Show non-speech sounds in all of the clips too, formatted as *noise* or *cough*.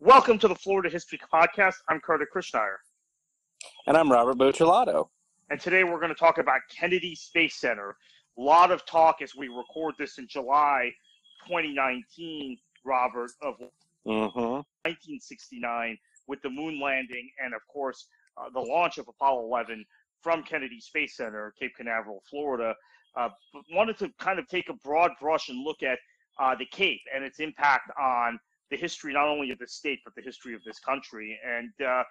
Welcome to the Florida History Podcast. I'm Kartik Krishnaiyer. And I'm Robert Buccellato. And today we're going to talk about Kennedy Space Center. A lot of talk as we record this in July 2019, Robert, of mm-hmm. 1969 with the moon landing and, of course, uh, the launch of Apollo 11 from Kennedy Space Center, Cape Canaveral, Florida. Uh, wanted to kind of take a broad brush and look at uh, the Cape and its impact on the history not only of the state but the history of this country. And uh,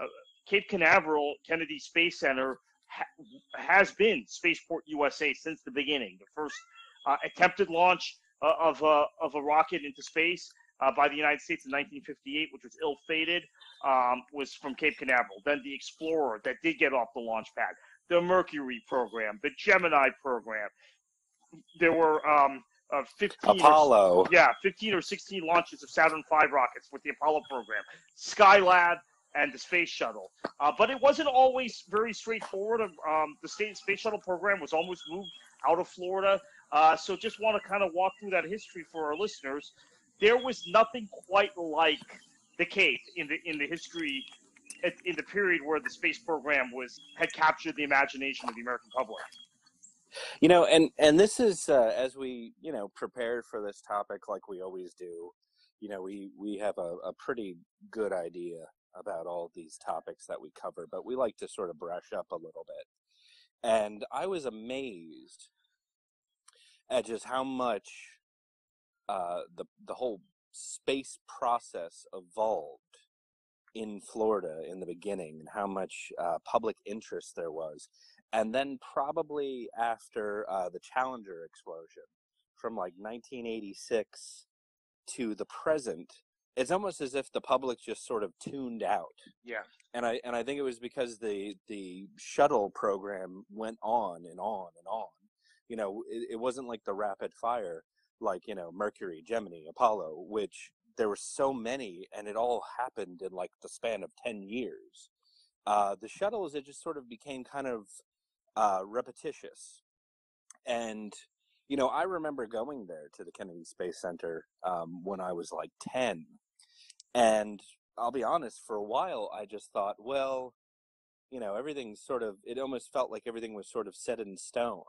uh, Cape Canaveral Kennedy Space Center ha- has been Spaceport USA since the beginning. The first uh, attempted launch uh, of a of a rocket into space. Uh, by the United States in 1958, which was ill-fated, um, was from Cape Canaveral. Then the Explorer that did get off the launch pad, the Mercury program, the Gemini program. There were um, uh, 15 Apollo. Or, yeah, 15 or 16 launches of Saturn V rockets with the Apollo program, Skylab, and the space shuttle. Uh, but it wasn't always very straightforward. Um, the state space shuttle program was almost moved out of Florida. Uh, so just want to kind of walk through that history for our listeners. There was nothing quite like the Cape in the in the history in the period where the space program was had captured the imagination of the American public. You know, and and this is uh, as we you know prepared for this topic, like we always do. You know, we we have a, a pretty good idea about all these topics that we cover, but we like to sort of brush up a little bit. And I was amazed at just how much uh, the the whole space process evolved in Florida in the beginning, and how much uh, public interest there was and then probably after uh, the Challenger explosion from like 1986 to the present, it's almost as if the public just sort of tuned out. Yeah. And I and I think it was because the the shuttle program went on and on and on. You know, it, it wasn't like the rapid fire like you know Mercury, Gemini, Apollo, which there were so many, and it all happened in like the span of ten years. Uh, the shuttles, it just sort of became kind of uh, repetitious. And, you know, I remember going there to the Kennedy Space Center um, when I was like 10. And I'll be honest, for a while, I just thought, well, you know, everything sort of, it almost felt like everything was sort of set in stone.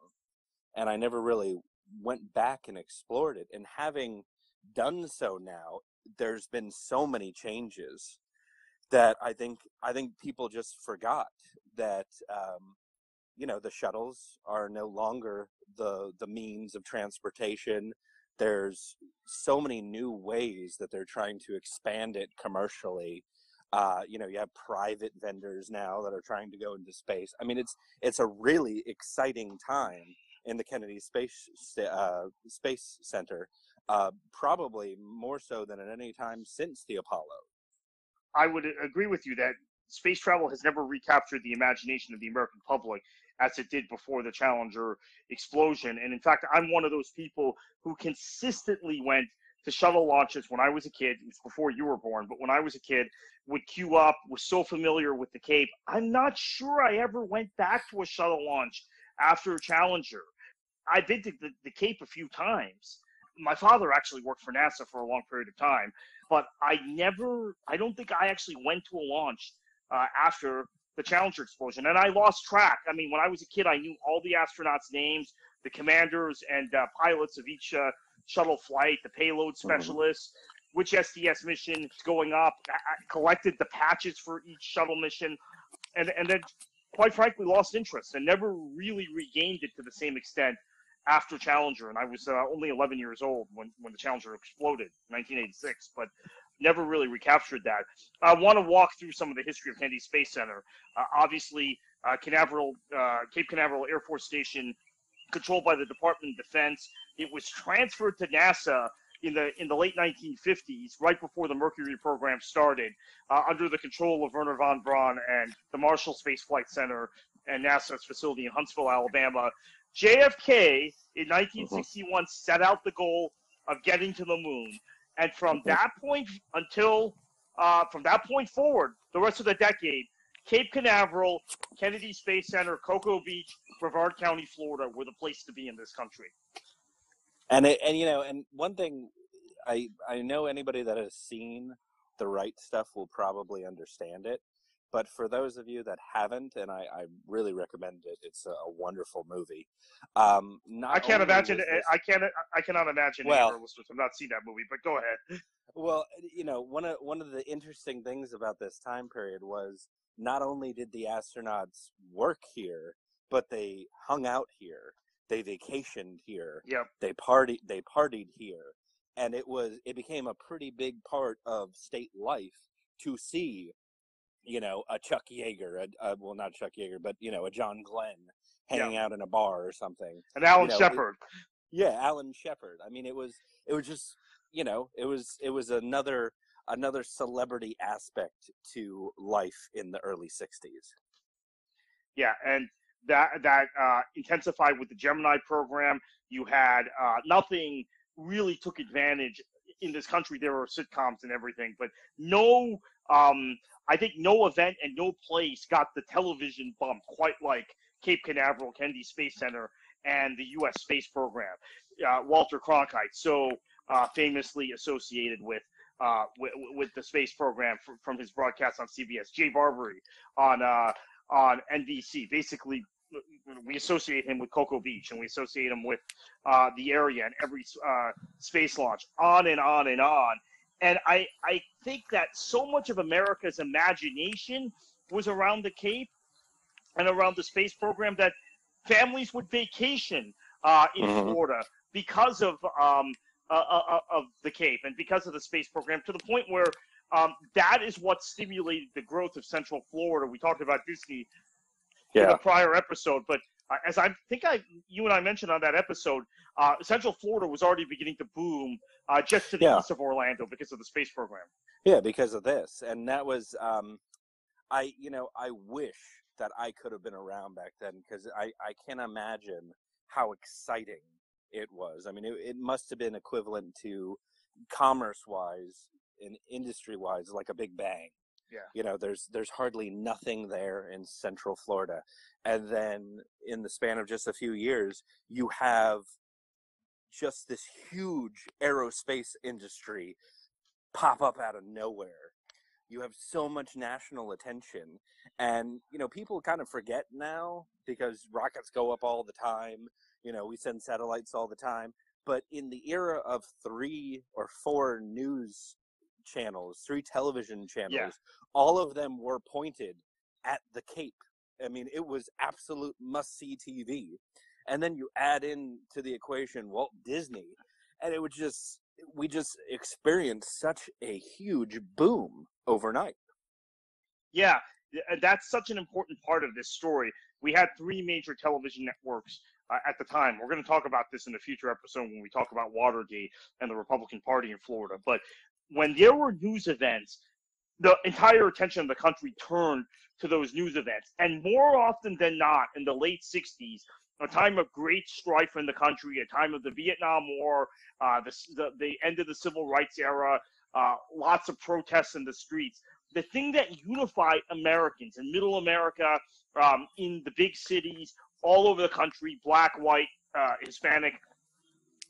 And I never really went back and explored it. And having done so now, there's been so many changes that I think I think people just forgot that um, you know the shuttles are no longer the the means of transportation. There's so many new ways that they're trying to expand it commercially. Uh, you know you have private vendors now that are trying to go into space. I mean it's it's a really exciting time in the kennedy space uh, space center uh, probably more so than at any time since the apollo. I would agree with you that space travel has never recaptured the imagination of the american public as it did before the Challenger explosion. And in fact, I'm one of those people who consistently went to shuttle launches when I was a kid. It was before you were born, but when I was a kid, would queue up, was so familiar with the Cape. I'm not sure I ever went back to a shuttle launch after Challenger. I've been to the, the Cape a few times. My father actually worked for NASA for a long period of time, but I never, I don't think I actually went to a launch uh, after the Challenger explosion, and I lost track. I mean, when I was a kid, I knew all the astronauts' names, the commanders and uh, pilots of each uh, shuttle flight, the payload mm-hmm. specialists, mm-hmm. which STS mission is going up. I, collected the patches for each shuttle mission, and and then, quite frankly, lost interest and never really regained it to the same extent after Challenger. And I was uh, only 11 years old when when the Challenger exploded, 1986. But never really recaptured that. I want to walk through some of the history of Kennedy Space Center. Uh, obviously, uh, Canaveral, uh, Cape Canaveral Air Force Station, controlled by the Department of Defense. It was transferred to NASA in the in the late 1950s, right before the Mercury program started, uh, under the control of Wernher von Braun and the Marshall Space Flight Center and NASA's facility in Huntsville, Alabama. JFK in 1961 set out the goal of getting to the moon. And from that point until uh, from that point forward, the rest of the decade, Cape Canaveral, Kennedy Space Center, Cocoa Beach, Brevard County, Florida, were the place to be in this country. And it, and you know, and one thing I I know anybody that has seen the right stuff will probably understand it. But for those of you that haven't, and I, I really recommend it, it's a, a wonderful movie. Um, I can't imagine. This, I can't. I cannot imagine. Well, I've not seen that movie, but go ahead. *laughs* Well, you know, one of one of the interesting things about this time period was not only did the astronauts work here, but they hung out here. They vacationed here. Yep. They party. They partied here, and it was it became a pretty big part of state life to see you know, a Chuck Yeager, a, a, well, not Chuck Yeager, but you know, a John Glenn hanging yeah. out in a bar or something. And Alan you know, Shepard. It, yeah, Alan Shepard. I mean, it was it was just you know, it was it was another another celebrity aspect to life in the early '60s. Yeah, and that that uh, intensified with the Gemini program. You had uh, nothing really took advantage in this country. There were sitcoms and everything, but no um, I think no event and no place got the television bump quite like Cape Canaveral Kennedy Space Center and the U.S. space program. Uh, Walter Cronkite, so uh, famously associated with, uh, with, with the space program from, from his broadcast on CBS. Jay Barbree on uh, on NBC. Basically, we associate him with Cocoa Beach, and we associate him with uh, the area and every uh, space launch. On and on and on. And I, I think that so much of America's imagination was around the Cape and around the space program that families would vacation uh, in mm-hmm. Florida because of um, uh, uh, uh, of the Cape and because of the space program to the point where um, that is what stimulated the growth of Central Florida. We talked about Disney yeah. in a prior episode, but as I think I you and I mentioned on that episode, uh, Central Florida was already beginning to boom uh, just to the yeah. east of Orlando because of the space program. Yeah, because of this, and that was um, I you know I wish that I could have been around back then because I I can't imagine how exciting it was. I mean, it, it must have been equivalent to commerce wise and industry wise like a big bang yeah. You know, there's there's hardly nothing there in Central Florida, and then in the span of just a few years, you have just this huge aerospace industry pop up out of nowhere. You have so much national attention, and you know people kind of forget now because rockets go up all the time. You know, we send satellites all the time. But in the era of three or four news channels, three television channels. Yeah. All of them were pointed at the Cape. I mean, it was absolute must see TV. And then you add in to the equation Walt Disney, and it would just, we just experienced such a huge boom overnight. Yeah, that's such an important part of this story. We had three major television networks uh, at the time. We're going to talk about this in a future episode when we talk about Watergate and the Republican Party in Florida. But when there were news events, the entire attention of the country turned to those news events. And more often than not, in the late 60s, a time of great strife in the country, a time of the Vietnam War, uh, the, the, the, end of the civil rights era, uh, lots of protests in the streets. The thing that unified Americans in middle America, um, in the big cities, all over the country, black, white, uh, Hispanic,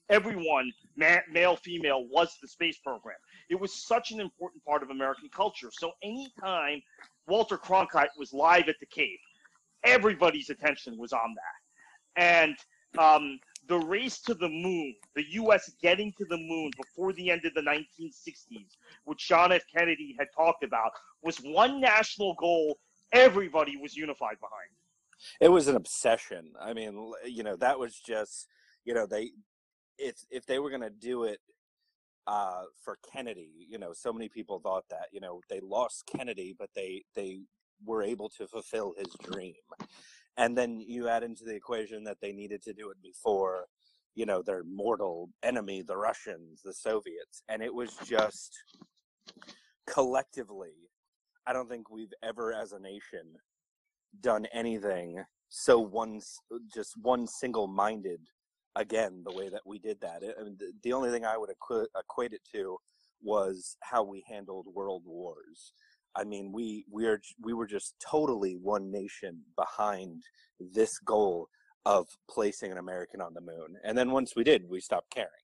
everyone, male, female, was the space program. It was such an important part of American culture. So anytime Walter Cronkite was live at the Cape, everybody's attention was on that. And um, the race to the moon, the U.S. getting to the moon before the end of the 1960s, which John F. Kennedy had talked about, was one national goal everybody was unified behind. It was an obsession. I mean, you know, that was just, you know, they if if they were going to do it uh, for Kennedy, you know, so many people thought that, you know, they lost Kennedy, but they they were able to fulfill his dream. And then you add into the equation that they needed to do it before, you know, their mortal enemy, the Russians, the Soviets, and it was just collectively. I don't think we've ever, as a nation, done anything so one just one single-minded again the way that we did that. I mean, the, the only thing I would equ- equate it to was how we handled world wars. I mean, we we are we were just totally one nation behind this goal of placing an American on the moon. And then once we did, we stopped caring. *laughs*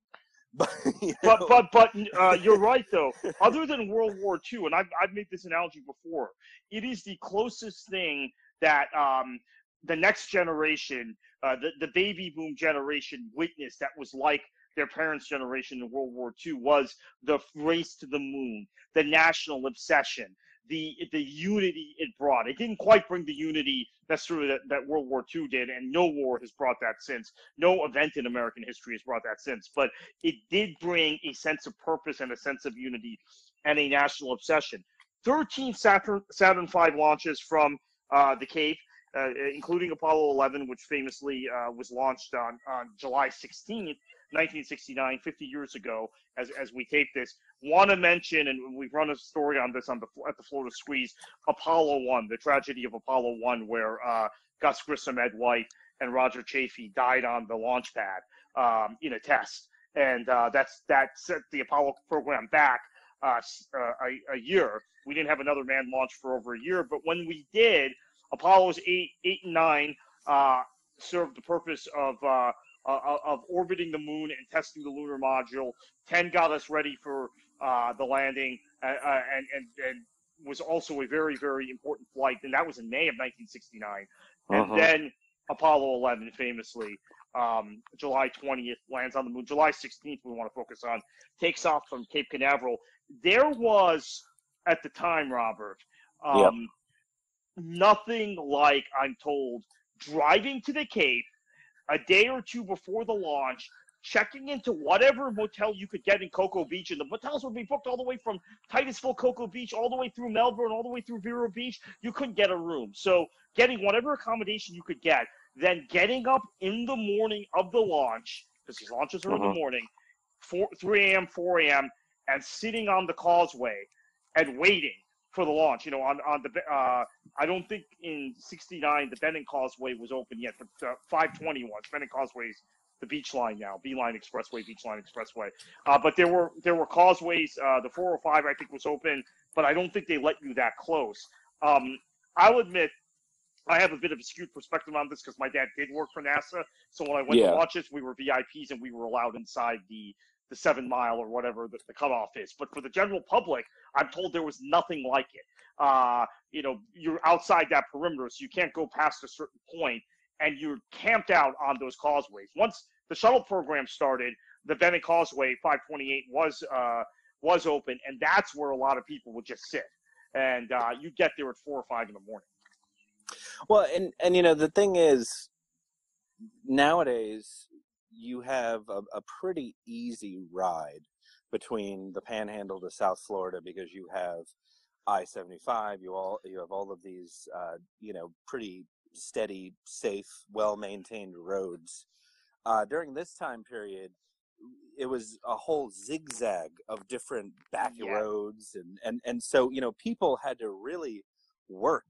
But you but know, but but uh, you're *laughs* right though. Other than World War II, and I've I've made this analogy before, it is the closest thing that um, the next generation, uh, the the baby boom generation, witnessed that was like their parents' generation in World War II was the race to the moon, the national obsession, the the unity it brought. It didn't quite bring the unity necessarily that, that World War II did, and no war has brought that since. No event in American history has brought that since. But it did bring a sense of purpose and a sense of unity and a national obsession. 13 Saturn Saturn V launches from uh, the Cape. Uh, including Apollo 11, which famously uh, was launched on, on July 16th, 1969, 50 years ago, as, as we tape this. Want to mention, and we've run a story on this on the at the Florida Squeeze, Apollo 1, the tragedy of Apollo 1, where uh, Gus Grissom, Ed White, and Roger Chaffee died on the launch pad um, in a test. And uh, that's that set the Apollo program back uh, uh, a, a year. We didn't have another manned launch for over a year, but when we did, Apollo's eight, eight and nine uh, served the purpose of uh, uh, of orbiting the moon and testing the lunar module. Ten got us ready for uh, the landing, uh, uh, and and and was also a very very important flight, and that was in May of 1969. And Uh-huh. then Apollo 11, famously, um, July 20th lands on the moon. July 16th, we want to focus on, takes off from Cape Canaveral. There was at the time, Robert. Um. Nothing like I'm told driving to the Cape a day or two before the launch, checking into whatever motel you could get in Cocoa Beach, and the motels would be booked all the way from Titusville, Cocoa Beach, all the way through Melbourne, all the way through Vero Beach. You couldn't get a room, so getting whatever accommodation you could get, then getting up in the morning of the launch because these launches are in the Mhm. morning, four, 3 a.m., 4 a.m., and sitting on the causeway and waiting for the launch. You know, on on the uh, I don't think in '69 the Bennett Causeway was open yet, but uh, 520 was. Bennett Causeway's the beach line now, Beeline Expressway, Beach Line Expressway. Uh, but there were there were causeways. Uh, the 405 I think was open, but I don't think they let you that close. Um, I'll admit. I have a bit of a skewed perspective on this because my dad did work for NASA. So when I went Yeah. to watch it, we were VIPs and we were allowed inside the the seven mile or whatever the, the cutoff is. But for the general public, I'm told there was nothing like it. Uh, you know, you're outside that perimeter, so you can't go past a certain point, and you're camped out on those causeways. Once the shuttle program started, the Bennett Causeway 528 was uh, was open, and that's where a lot of people would just sit. And uh, you get there at four or five in the morning. Well, and and you know the thing is, nowadays you have a, a pretty easy ride between the Panhandle to South Florida because you have I seventy five. You all you have all of these uh, you know pretty steady, safe, well maintained roads. Uh, during this time period, it was a whole zigzag of different back Yeah. roads, and and and so you know people had to really work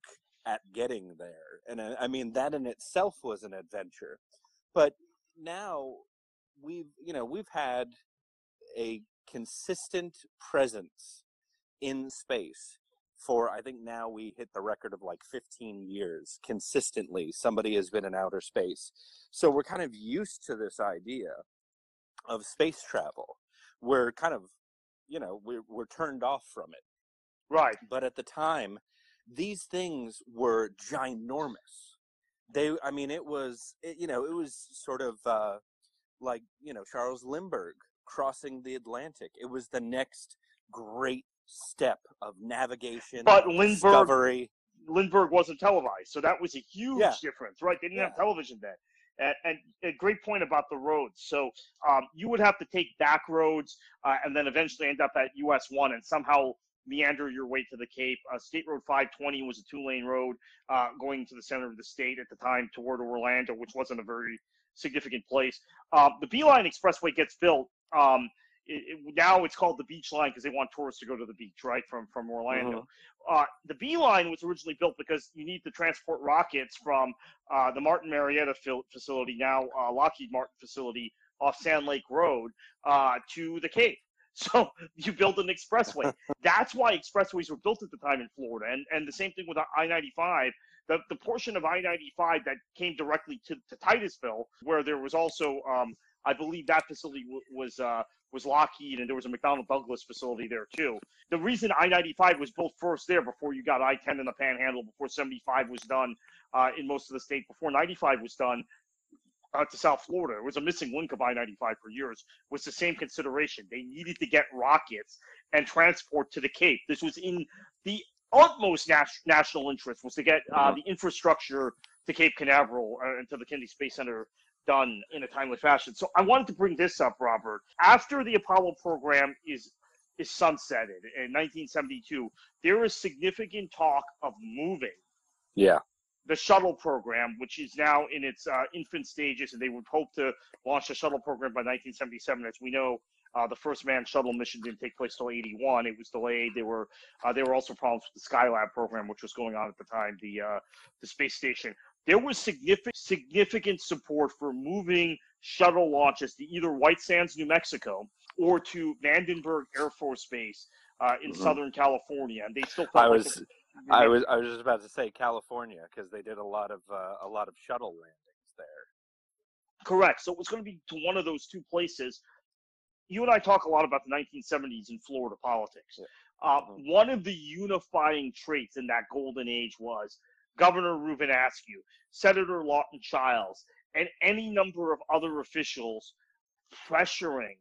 at getting there. And uh, I mean, that in itself was an adventure. But now we've, you know, we've had a consistent presence in space for, I think now we hit the record of like 15 years consistently. Somebody has been in outer space. So we're kind of used to this idea of space travel. We're kind of, you know, we're, we're turned off from it Right. but at the time these things were ginormous they i mean it was it, you know it was sort of uh like you know charles lindbergh crossing the atlantic it was the next great step of navigation But Lindbergh discovery Lindbergh wasn't televised, so that was a huge Yeah. difference, right? They didn't have television then. And, and a great point about the roads. So um, you would have to take back roads uh, and then eventually end up at US one and somehow meander your way to the Cape. Uh, State Road 520 was a two-lane road uh, going to the center of the state at the time toward Orlando, which wasn't a very significant place. Um, the Beeline Expressway gets built. Um, it, it- now it's called the Beach Line because they want tourists to go to the beach, right, from from Orlando Mhm. uh, the Beeline was originally built because you need to transport rockets from uh, the Martin Marietta fil- facility, now uh, Lockheed Martin facility off Sand Lake Road, uh, to the Cape. *laughs* So you build an expressway. That's why expressways were built at the time in Florida, and and the same thing with I ninety five. The, the portion of I ninety five that came directly to, to Titusville, where there was also um, I believe that facility w- was uh, was Lockheed, and there was a McDonnell Douglas facility there too. The reason I-95 was built first there before you got I-10 in the Panhandle, before 75 was done uh, in most of the state, before 95 was done uh, to South Florida. It was a missing link of I-95 for years. Was the same consideration. They needed to get rockets and transport to the Cape. This was in the utmost nas- national interest was to get uh, Mhm. the infrastructure to Cape Canaveral uh, and to the Kennedy Space Center done in a timely fashion. So I wanted to bring this up, Robert. After the Apollo program is is sunsetted in 1972, there is significant talk of moving Yeah. The shuttle program, which is now in its uh, infant stages, and they would hope to launch the shuttle program by 1977. As we know, uh, the first manned shuttle mission didn't take place till 81. It was delayed. There were uh, there were also problems with the Skylab program, which was going on at the time, the uh, the space station. There was significant significant support for moving shuttle launches to either White Sands, New Mexico, or to Vandenberg Air Force Base uh, in Mhm. Southern California. And they still I like was the- I was I was just about to say California because they did a lot of uh, a lot of shuttle landings there. Correct. So it was going to be to one of those two places. You and I talk a lot about the 1970s in Florida politics. Yeah. Uh, Mhm. One of the unifying traits in that golden age was Governor Reubin Askew, Senator Lawton Chiles, and any number of other officials pressuring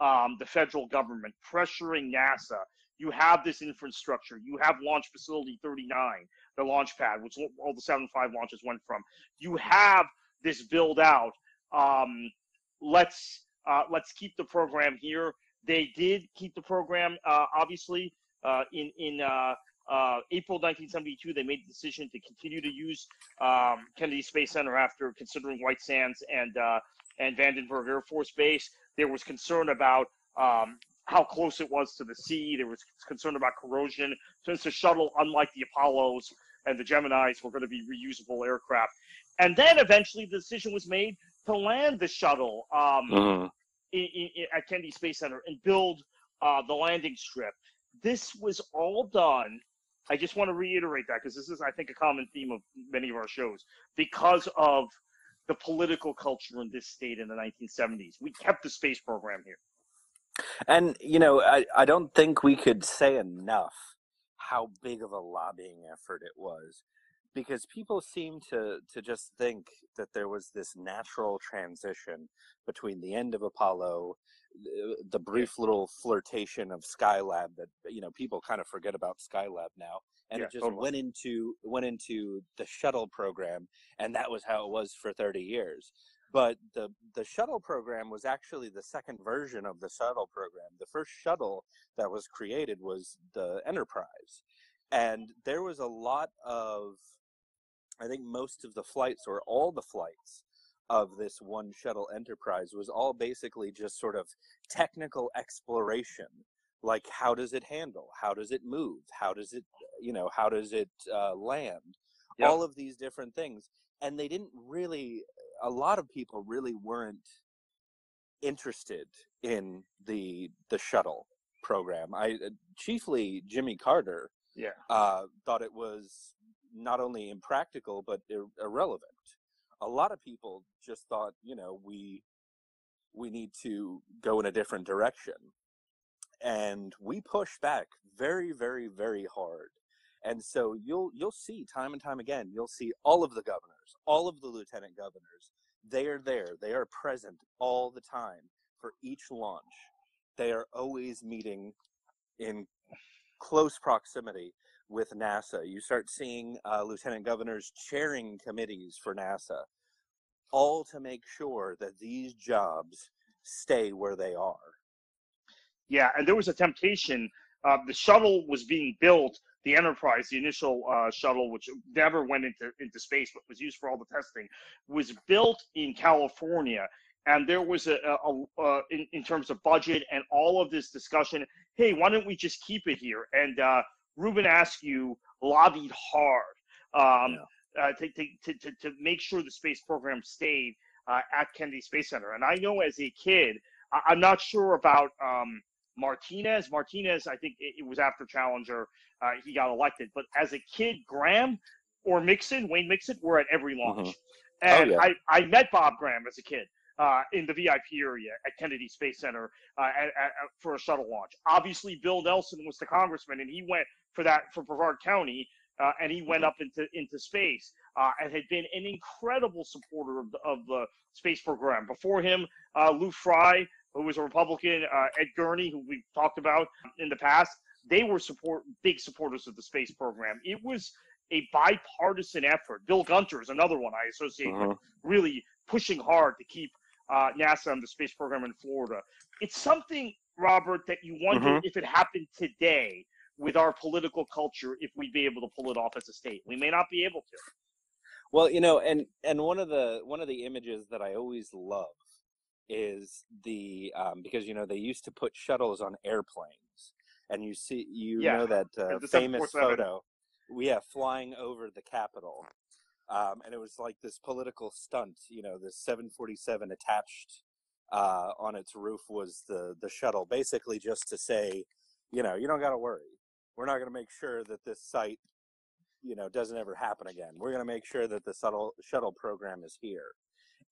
um, the federal government, pressuring NASA. You have this infrastructure. You have Launch Facility 39, the launch pad, which all the 7.5 launches went from. You have this build out. Um, let's uh, let's keep the program here. They did keep the program, uh, obviously, uh, in in uh, uh, April 1972. They made the decision to continue to use um, Kennedy Space Center after considering White Sands and uh, and Vandenberg Air Force Base. There was concern about um, how close it was to the sea. There was concern about corrosion. Since the shuttle, unlike the Apollos and the Geminis, were going to be reusable aircraft. And then eventually the decision was made to land the shuttle um, Mhm. in, in, at Kennedy Space Center and build uh, the landing strip. This was all done. I just want to reiterate that because this is, I think, a common theme of many of our shows because of the political culture in this state in the 1970s. We kept the space program here. And you know, I, I don't think we could say enough how big of a lobbying effort it was. Because people seem to, to just think that there was this natural transition between the end of Apollo, the, the brief little flirtation of Skylab that you know people kind of forget about Skylab now, and Yeah, it just totally. went into went into the shuttle program, and that was how it was for 30 years but the the shuttle program was actually the second version of the shuttle program. The first shuttle that was created was the Enterprise, and there was a lot of, I think most of the flights or all the flights of this one shuttle Enterprise was all basically just sort of technical exploration. Like how does it handle? How does it move? How does it, you know, how does it uh, land? Yep. All of these different things, and they didn't really a lot of people really weren't interested in the the shuttle program. I uh, chiefly Jimmy Carter Yeah. uh, thought it was not only impractical but ir- irrelevant. A lot of people just thought, you know, we we need to go in a different direction, and we pushed back very, very, very hard. And so you'll you'll see time and time again, you'll see all of the governors, all of the lieutenant governors. They are there. They are present all the time for each launch. They are always meeting in close proximity with NASA. You start seeing uh, lieutenant governors chairing committees for NASA, all to make sure that these jobs stay where they are. Yeah, and there was a temptation. Uh, the shuttle was being built. The Enterprise, the initial uh, shuttle, which never went into into space but was used for all the testing, was built in California. And there was a, a, a uh, in, in terms of budget and all of this discussion. Hey, why don't we just keep it here? And uh, Reubin Askew lobbied hard um, uh, to, to, to, to, make sure the space program stayed uh, at Kennedy Space Center. And I know as a kid, I, I'm not sure about um, Martinez. Martinez, I think it, it was after Challenger, uh, he got elected. But as a kid, Graham or Mixon, Wayne Mixon, were at every launch. Mhm. And Oh, yeah. I, I met Bob Graham as a kid. uh, in the VIP area at Kennedy Space Center uh, at, at, for a shuttle launch. Obviously, Bill Nelson was the congressman, and he went for that for Brevard County, uh, and he went up into into space uh, and had been an incredible supporter of the, of the space program. Before him, uh, Lou Frey, who was a Republican, uh, Ed Gurney, who we've talked about in the past, they were support big supporters of the space program. It was a bipartisan effort. Bill Gunter is another one I associate uh-huh. with, really pushing hard to keep uh, NASA and the space program in Florida. It's something, Robert, that you wonder uh-huh. if it happened today with our political culture, if we'd be able to pull it off as a state. We may not be able to. Well, you know, and and one of the one of the images that I always love is the um, because you know they used to put shuttles on airplanes, and you see you yeah. know that uh, famous photo, we have flying over the Capitol, um, and it was like this political stunt. You know, this 747 attached uh, on its roof was the the shuttle, basically just to say, you know, you don't got to worry. We're not going to make sure that this site you know doesn't ever happen again. We're going to make sure that the shuttle shuttle program is here.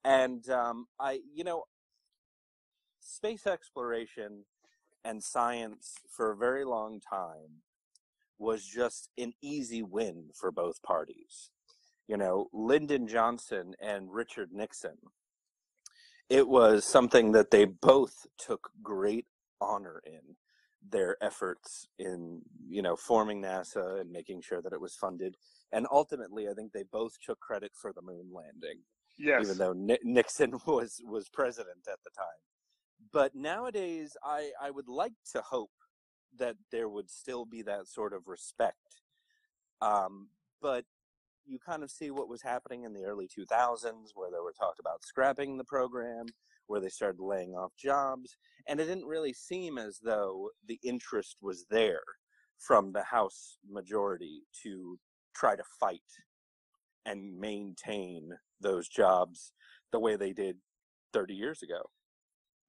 And um, I, you know, space exploration and science for a very long time was just an easy win for both parties. You know, Lyndon Johnson and Richard Nixon. It was something that they both took great honor in their efforts in you know forming NASA and making sure that it was funded. And ultimately, I think they both took credit for the moon landing. Yes. Even though Nixon *laughs* was was president at the time. But nowadays, I I would like to hope that there would still be that sort of respect. Um, but you kind of see what was happening in the early 2000s, where there were talk about scrapping the program where they started laying off jobs. And it didn't really seem as though the interest was there from the House majority to try to fight and maintain those jobs the way they did 30 years ago.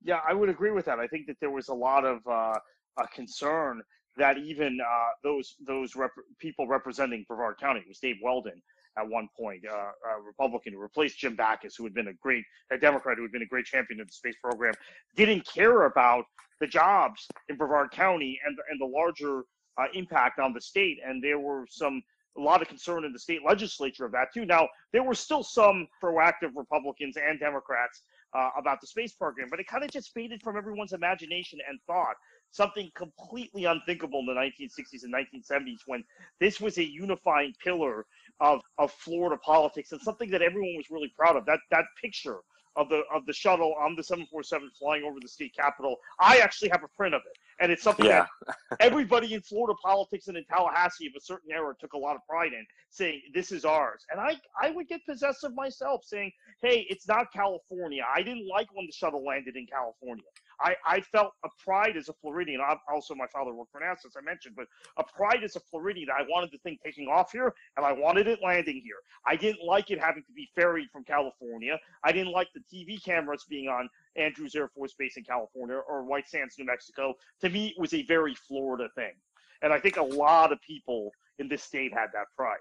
Yeah, I would agree with that. I think that there was a lot of uh, a concern that even uh, those those rep- people representing Brevard County, it was Dave Weldon, at one point, uh, a Republican who replaced Jim Bacchus, who had been a great, a Democrat who had been a great champion of the space program, didn't care about the jobs in Brevard County and, and the larger uh, impact on the state. And there were some, a lot of concern in the state legislature of that too. Now, there were still some proactive Republicans and Democrats uh, about the space program, but it kind of just faded from everyone's imagination and thought something completely unthinkable in the 1960s and 1970s when this was a unifying pillar of, of Florida politics and something that everyone was really proud of. That that picture of the of the shuttle on the 747 flying over the state capitol. I actually have a print of it, and it's something yeah. that *laughs* everybody in Florida politics and in Tallahassee of a certain era took a lot of pride in, saying this is ours. And I I would get possessive myself, saying, hey, it's not California. I didn't like when the shuttle landed in California. I, I felt a pride as a Floridian. i Also, my father worked for NASA, as I mentioned, but a pride as a Floridian I wanted the thing taking off here and I wanted it landing here. I didn't like it having to be ferried from California. I didn't like the TV cameras being on Andrews Air Force Base in California or White Sands, New Mexico. To me, it was a very Florida thing. And I think a lot of people in this state had that pride.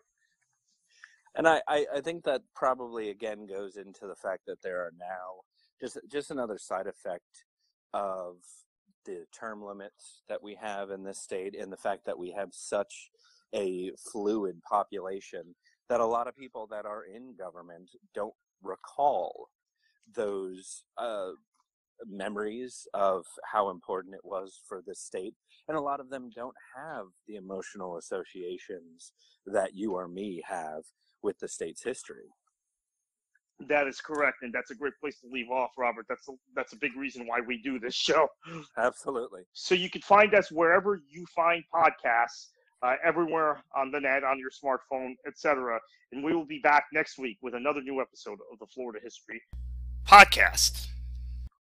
And I, I, I think that probably again goes into the fact that there are now just just another side effect of the term limits that we have in this state and the fact that we have such a fluid population that a lot of people that are in government don't recall those uh, memories of how important it was for the state. And a lot of them don't have the emotional associations that you or me have with the state's history. That is correct, and that's a great place to leave off, Robert. That's a, that's a big reason why we do this *laughs* show. Absolutely. So you can find us wherever you find podcasts, uh, everywhere on the net, on your smartphone, etc. And we will be back next week with another new episode of the Florida History Podcast.